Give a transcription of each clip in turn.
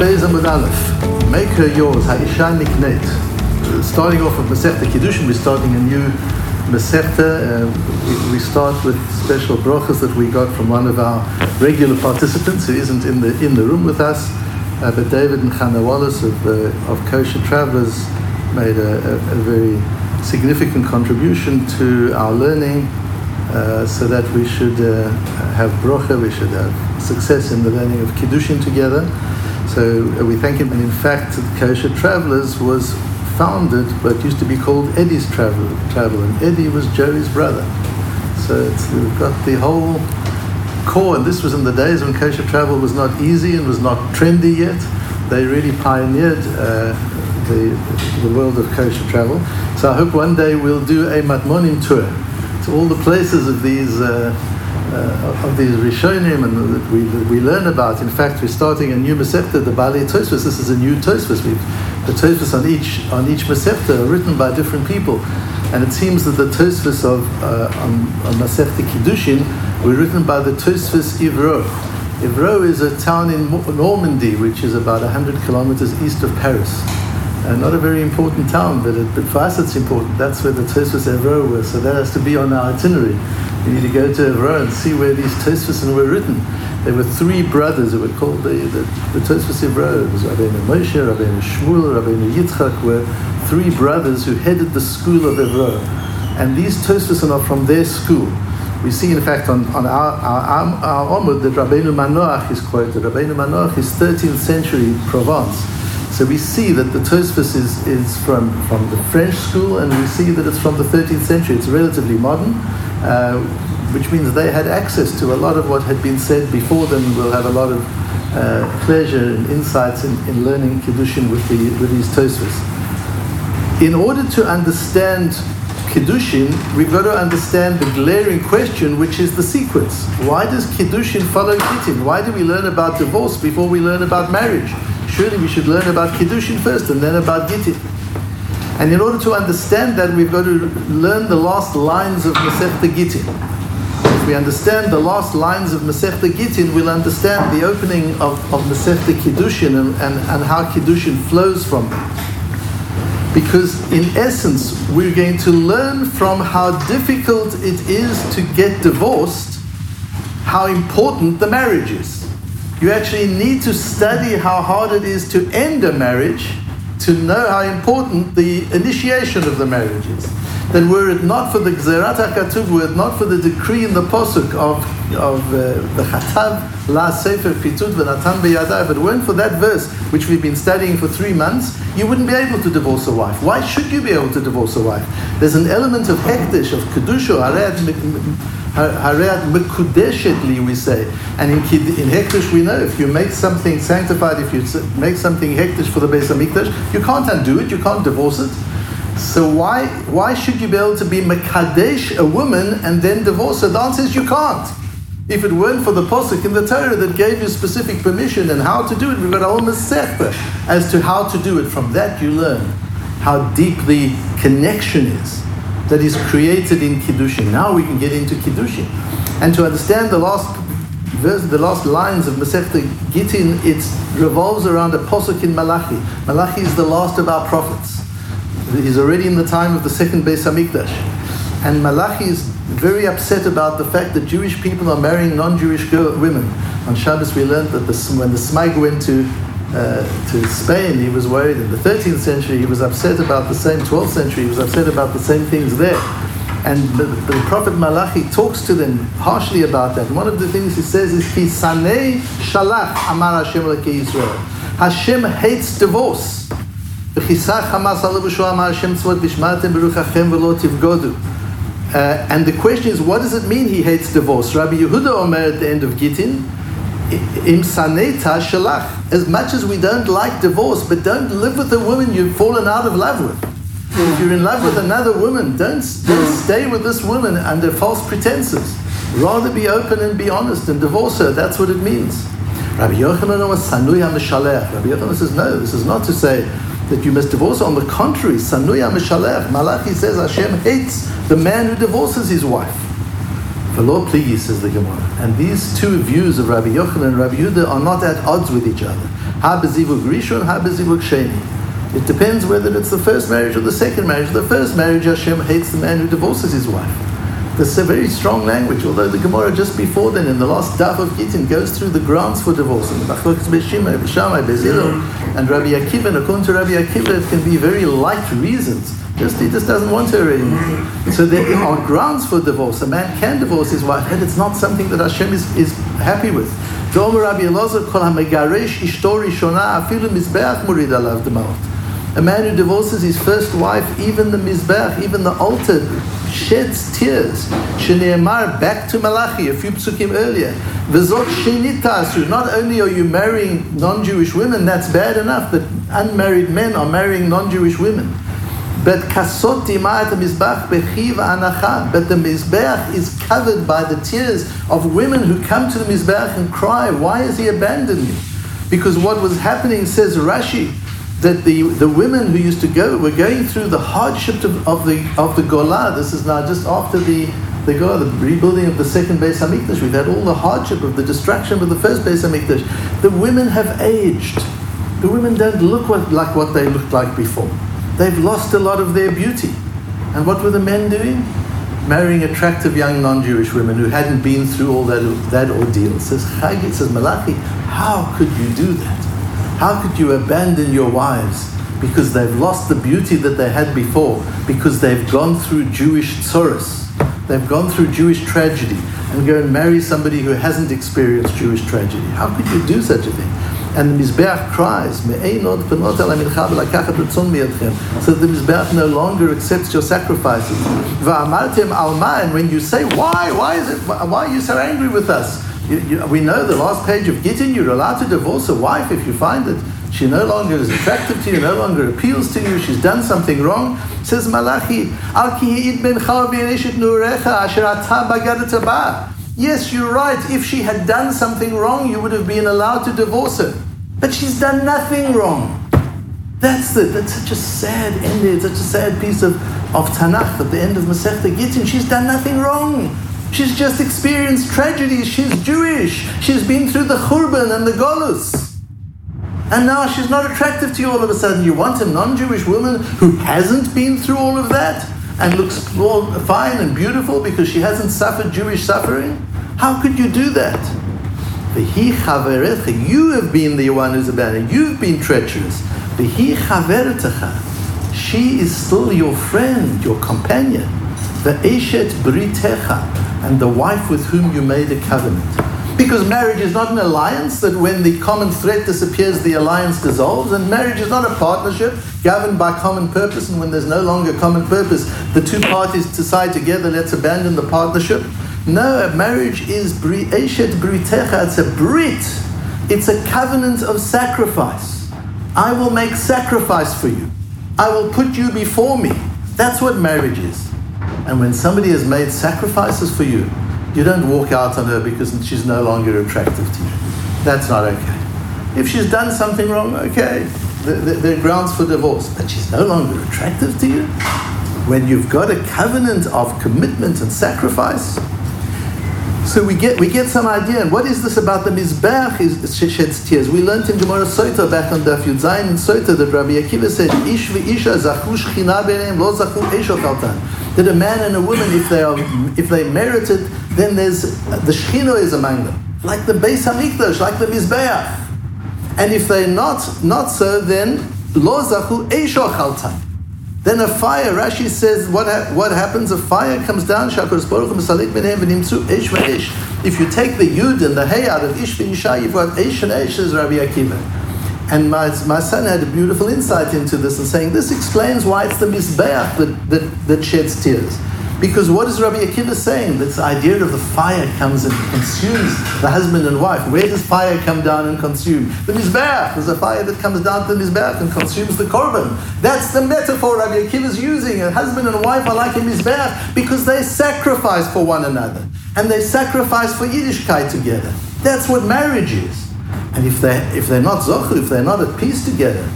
Aleph. Make her yours. Ha'isha niknet. Starting off with Masechta Kiddushin, we're starting a new Masechta. Uh, we, start with special brachas that we got from one of our regular participants who isn't in the in the room with us. Uh, but David and Chana Wallace of, uh, of Kosher Travelers made a, a, a, very significant contribution to our learning uh, so that we should uh, have bracha, we should have success in the learning of Kiddushin together. So uh, we thank him. And in fact, Kosher Travelers was founded what used to be called Eddie's Travel, Travel and Eddie was Joey's brother. So we've got the whole core, and this was in the days when kosher travel was not easy and was not trendy yet. They really pioneered uh, the, the world of kosher travel. So I hope one day we'll do a Matmonim tour to all the places of these uh, uh, of these Rishonim and that we, that we learn about. In fact, we're starting a new Masechta, the Bali Tosfos. This is a new Tosfos. The Tosfos on each on each Masechta are written by different people, and it seems that the Tosfos of uh, on, on Kiddushin were written by the Tosfos Evreux. Evreux is a town in Normandy, which is about 100 kilometers east of Paris. Not a very important town, but, it, but for us it's important. That's where the Tosfos Evreux was, so that has to be on our itinerary. We need to go to Evreux and see where these Tosfos were written. There were three brothers who were called the, the, the Tosfos Evreux. It was Rabbeinu Moshe, Rabbeinu Shmuel, Rabbeinu Yitzchak were three brothers who headed the school of Evreux. And these Tosfos are from their school. We see, in fact, on, on our, our, our Omud that Rabbeinu Manoach is quoted. Rabbeinu Manoach is 13th century Provence. So we see that the Tosfos is, is from, from the French school, and we see that it's from the 13th century. It's relatively modern, uh, which means they had access to a lot of what had been said before them. We'll have a lot of uh, pleasure and insights in, in learning Kiddushin with, the, with these Tosfos. In order to understand Kiddushin, we've got to understand the glaring question, which is the sequence. Why does Kiddushin follow Gittin? Why do we learn about divorce before we learn about marriage? Surely we should learn about Kiddushin first and then about Gittin. And in order to understand that, we've got to learn the last lines of Masechta Gittin. If we understand the last lines of Masechta Gittin, we'll understand the opening of, of Masechta Kiddushin and, and, and how Kiddushin flows from it. Because in essence, we're going to learn from how difficult it is to get divorced, how important the marriage is. You actually need to study how hard it is to end a marriage to know how important the initiation of the marriage is that were it not for the Gzerat HaKatuv, were it not for the decree in the Posuk of, of uh, the Chatav La Sefer Pitut V'Natan B'Yadai, if it weren't for that verse, which we've been studying for three months, you wouldn't be able to divorce a wife. Why should you be able to divorce a wife? There's an element of hektish, of kedusha, hareat mekudeshetli, we say. And in, in hektish we know, if you make something sanctified, if you make something hektish for the Beis HaMikdash, you can't undo it, you can't divorce it. So why why should you be able to be mekadesh a woman and then divorce her? The answer is you can't. If it weren't for the posuk in the Torah that gave you specific permission and how to do it, we've got a whole masechta as to how to do it. From that you learn how deep the connection is that is created in kiddushin. Now we can get into kiddushin, and to understand the last verse, the last lines of Masechta Gittin, it revolves around a posuk in Malachi. Malachi is the last of our prophets. He's already in the time of the second Beis Hamikdash. And Malachi is very upset about the fact that Jewish people are marrying non-Jewish women. On Shabbos we learned that the, when the Smag went to, uh, to Spain, he was worried. In the 13th century, he was upset about the same, 12th century, he was upset about the same things there. And the, the Prophet Malachi talks to them harshly about that. And one of the things he says is, Hisanei shalach amar Hashem Yisrael. Hashem hates divorce. Uh, and the question is, what does it mean he hates divorce? Rabbi Yehuda Omer at the end of Gittin, Im saneta shalach. As much as we don't like divorce, but don't live with a woman you've fallen out of love with. If you're in love with another woman, don't, don't stay with this woman under false pretenses. Rather be open and be honest and divorce her. That's what it means. Rabbi Yochanan was Sanui HaMeshalech. Rabbi Yochanan says, no, this is not to say that you must divorce. On the contrary, Sanuya Mishalech, Malachi says Hashem hates the man who divorces his wife. Lord please, says the Gemara. And these two views of Rabbi Yochanan and Rabbi Yehuda are not at odds with each other. Ha bezivug rishon, ha sheni. It depends whether it's the first marriage or the second marriage. The first marriage, Hashem hates the man who divorces his wife. That's a very strong language, although the Gemara just before then, in the last daf of Gittin, goes through the grounds for divorce. And Rabbi Akiva, and according to Rabbi Akiva, it can be very light reasons. Just he just doesn't want her anymore. So there are grounds for divorce. A man can divorce his wife, and it's not something that Hashem is, is happy with. A man who divorces his first wife, even the mizbech, even the altar, sheds tears. Shneemar, back to Malachi, a few psukim earlier. V'zot shenitasu. Not only are you marrying non-Jewish women, that's bad enough, but unmarried men are marrying non-Jewish women. But kasot mizbach bechiv anacha. But the mizbech is covered by the tears of women who come to the mizbech and cry, "Why has he abandoned me?" Because what was happening, says Rashi, that the, the women who used to go were going through the hardship of, of the of the Golah. This is now just after the the Golah, the rebuilding of the second Beis Hamikdash. We've had all the hardship of the destruction of the first Beis Hamikdash. The women have aged. The women don't look what, like what they looked like before. They've lost a lot of their beauty. And what were the men doing? Marrying attractive young non-Jewish women who hadn't been through all that, that ordeal. Says Chagit says Malachi, how could you do that? How could you abandon your wives because they've lost the beauty that they had before, because they've gone through Jewish tzoros, they've gone through Jewish tragedy, and go and marry somebody who hasn't experienced Jewish tragedy? How could you do such a thing? And the Mizbeach cries, So the Mizbeach no longer accepts your sacrifices. And when you say, why? Why is it? Why are you so angry with us? You, you, we know the last page of Gittin, you're allowed to divorce a wife if you find that she no longer is attractive to you, no longer appeals to you, she's done something wrong. Says Malachi, Yes, you're right. If she had done something wrong, you would have been allowed to divorce her. But she's done nothing wrong. That's the, that's such a sad ending, such a sad piece of, of Tanakh at the end of Masechta Gittin. She's done nothing wrong. She's just experienced tragedy. She's Jewish. She's been through the Churban and the Golus. And now she's not attractive to you all of a sudden. You want a non Jewish woman who hasn't been through all of that and looks fine and beautiful because she hasn't suffered Jewish suffering? How could you do that? You have been the one who's abandoned. You've been treacherous. She is still your friend, your companion. The Eshet Britecha and the wife with whom you made a covenant. Because marriage is not an alliance that when the common threat disappears, the alliance dissolves. And marriage is not a partnership governed by common purpose. And when there's no longer common purpose, the two parties decide together, let's abandon the partnership. No, marriage is eshet britecha. It's a brit. It's a covenant of sacrifice. I will make sacrifice for you. I will put you before me. That's what marriage is. And when somebody has made sacrifices for you, you don't walk out on her because she's no longer attractive to you. That's not okay. If she's done something wrong, okay, there are grounds for divorce, but she's no longer attractive to you. When you've got a covenant of commitment and sacrifice, so we get we get some idea. And what is this about the mizbeach? Is she sheds tears? We learned in Gemara Sota back on Daf Yud Zayin in Sota that Rabbi Akiva said, "Ish v'isha zachu shchina lo zachu That a man and a woman, if they are if they merit it, then there's the shchina is among them, like the Beis Hamikdash, like the mizbeach. And if they're not not so, then lo zachu esho then a fire, Rashi says, what, ha- what happens? A fire comes down, If you take the Yud and the Hey out of Ish Isha, you've got Ish and Ish, says Rabbi Akiva. And my, my son had a beautiful insight into this and saying, this explains why it's the Mizbeach that, that, that sheds tears. Because what is Rabbi Akiva saying? This idea of the fire comes and consumes the husband and wife. Where does fire come down and consume? The Mizbeach. There's a fire that comes down to the Mizbeach and consumes the korban. That's the metaphor Rabbi Akiva is using. A husband and wife are like a Mizbeach because they sacrifice for one another. And they sacrifice for Yiddishkeit together. That's what marriage is. And if, they, if they're not zocher, if they're not at peace together,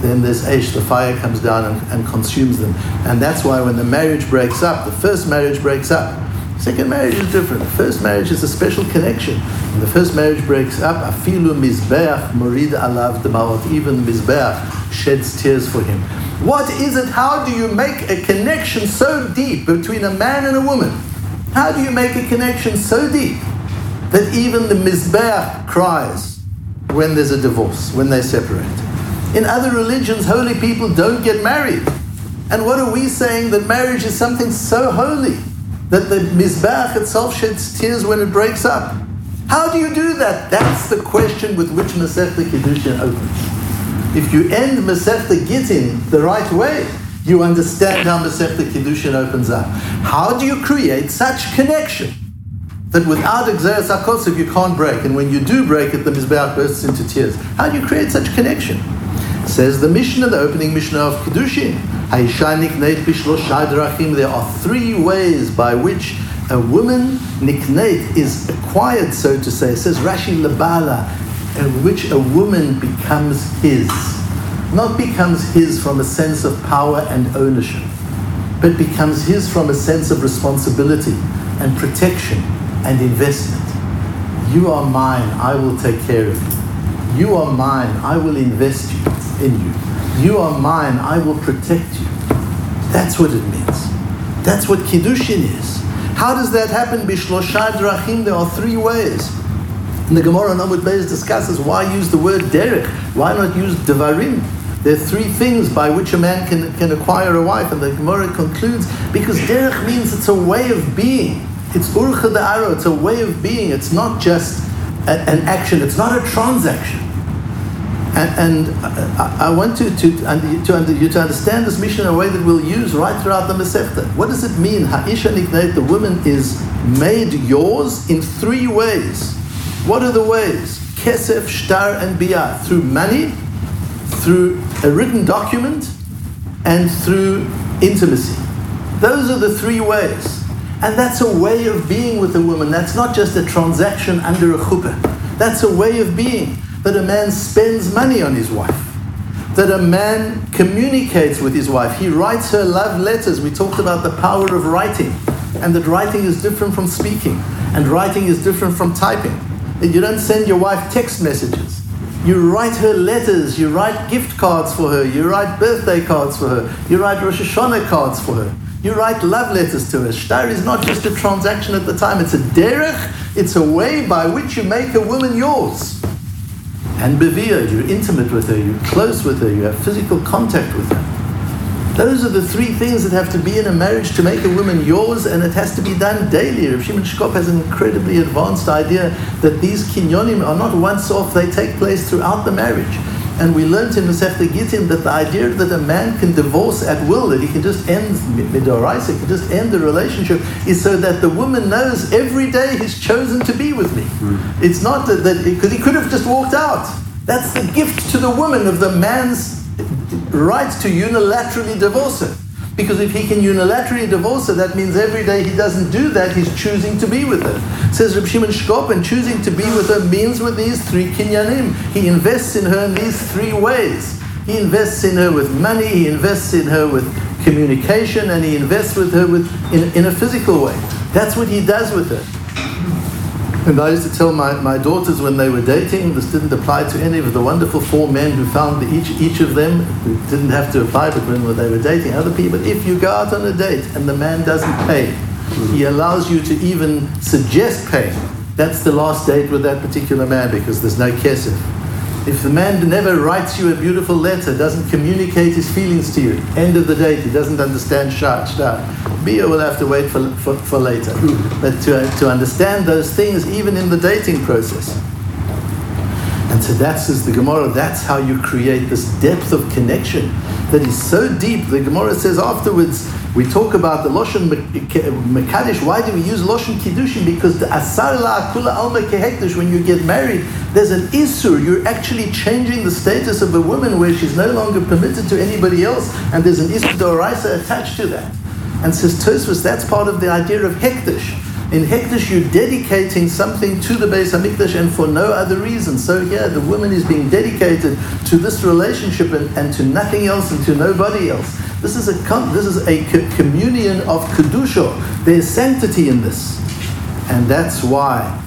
then this ash, the fire comes down and, and, consumes them. And that's why when the marriage breaks up, the first marriage breaks up, Second marriage is different. First marriage is a special connection. When the first marriage breaks up, afilu mizbeach morid alav demaot. Even mizbeach sheds tears for him. What is it? How do you make a connection so deep between a man and a woman? How do you make a connection so deep that even the mizbeach cries when there's a divorce, when they separate? In other religions, holy people don't get married. And what are we saying? That marriage is something so holy that the Mizbeach itself sheds tears when it breaks up. How do you do that? That's the question with which Masechta Kiddushin opens. If you end Masechta Gittin the right way, you understand how Masechta Kiddushin opens up. How do you create such connection that without Exeris HaKosov you can't break, and when you do break it, the Mizbeach bursts into tears? How do you create such connection? Says the Mishnah, the opening Mishnah of Kiddushin. There are three ways by which a woman niknate is acquired, so to say. It says Rashi Labala, in which a woman becomes his. Not becomes his from a sense of power and ownership, but becomes his from a sense of responsibility and protection and investment. You are mine, I will take care of you. You are mine, I will invest you in you. You are mine, I will protect you. That's what it means. That's what Kiddushin is. How does that happen? Bishlosha drachim, there are three ways. And the Gemara on Amud Beis discusses why use the word derek? Why not use devarim? There are three things by which a man can, can acquire a wife, and the Gemara concludes because derech means it's a way of being. It's urcha da'aro, it's a way of being. It's not just a, an action, it's not a transaction. And, and I, want to, to, to, under, you to understand this mission in a way that we'll use right throughout the Masechta. What does it mean? Ha'isha nikneit, the woman is made yours in three ways. What are the ways? Kesef, shtar, and biyah. Through money, through a written document, and through intimacy. Those are the three ways. And that's a way of being with a woman. That's not just a transaction under a chuppah. That's a way of being that a man spends money on his wife, that a man communicates with his wife. He writes her love letters. We talked about the power of writing, and that writing is different from speaking, and writing is different from typing. And you don't send your wife text messages. You write her letters, you write gift cards for her, you write birthday cards for her, you write Rosh Hashanah cards for her. You write love letters to her. Shtar is not just a transaction at the time, it's a derech, it's a way by which you make a woman yours and bevia, you're intimate with her, you're close with her, you have physical contact with her. Those are the three things that have to be in a marriage to make a woman yours, and it has to be done daily. Rav Shimon Shkop has an incredibly advanced idea that these kinyonim are not once off, they take place throughout the marriage. And we learned in Masechta Gittin that the idea that a man can divorce at will, that he can just end midoraisa, can just end the relationship, is so that the woman knows every day he's chosen to be with me. Mm. It's not that because he could have just walked out. That's the gift to the woman of the man's right to unilaterally divorce her. Because if he can unilaterally divorce her, that means every day he doesn't do that, he's choosing to be with her. Says Reb Shimon Shkop, and choosing to be with her means with these three kinyanim. He invests in her in these three ways. He invests in her with money, he invests in her with communication, and he invests with her with, in, in a physical way. That's what he does with her. And I used to tell my, my daughters when they were dating, this didn't apply to any of the wonderful four men who found each, each of them, it didn't have to apply, but when they were dating other people, if you go out on a date and the man doesn't pay, mm-hmm. he allows you to even suggest paying. That's the last date with that particular man because there's no kesef. If the man never writes you a beautiful letter, doesn't communicate his feelings to you, end of the date, he doesn't understand shah. Bia will have to wait for, for, for later. But to, to understand those things, even in the dating process. And so that says the Gemara, that's how you create this depth of connection that is so deep. The Gemara says afterwards, we talk about the Loshan Mekadesh. Why do we use Loshan Kiddushin? Because the Asar Kula Alma Kehekdesh, when you get married, there's an Isur. You're actually changing the status of a woman where she's no longer permitted to anybody else, and there's an Isur Doraisa attached to that. And says Tosfos, that's part of the idea of Hekdesh. In Hekdesh, you're dedicating something to the Beis Hamikdash and for no other reason. So here, the woman is being dedicated to this relationship and, and to nothing else and to nobody else. This is a this is a communion of kedusha. There's sanctity in this, and that's why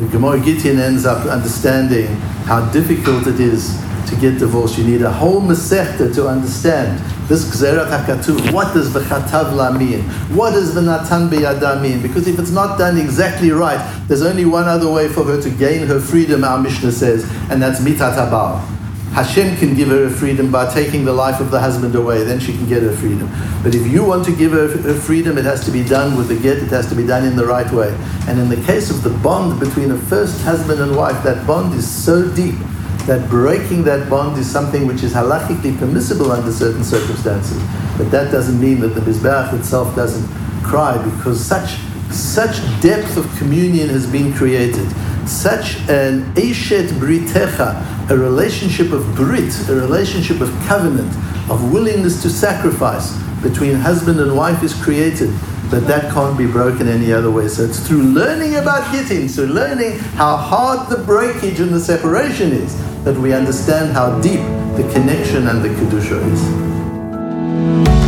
the Gemara Gittin ends up understanding how difficult it is to get divorced. You need a whole Masechta to understand this Gzerat HaKatuv. What does V'chatav mean? What does V'natan B'yada mean? Because if it's not done exactly right, there's only one other way for her to gain her freedom, our Mishnah says, and that's Mitat Habal. Hashem can give her freedom by taking the life of the husband away, then she can get her freedom. But if you want to give her her freedom, it has to be done with the get, it has to be done in the right way. And in the case of the bond between a first husband and wife, that bond is so deep that breaking that bond is something which is halachically permissible under certain circumstances. But that doesn't mean that the Mizbeach itself doesn't cry because such, such depth of communion has been created. Such an Eshet Britecha, a relationship of Brit, a relationship of covenant, of willingness to sacrifice between husband and wife is created that that can't be broken any other way. So it's through learning about Gittin, so learning how hard the breakage and the separation is, that we understand how deep the connection and the Kedusha is.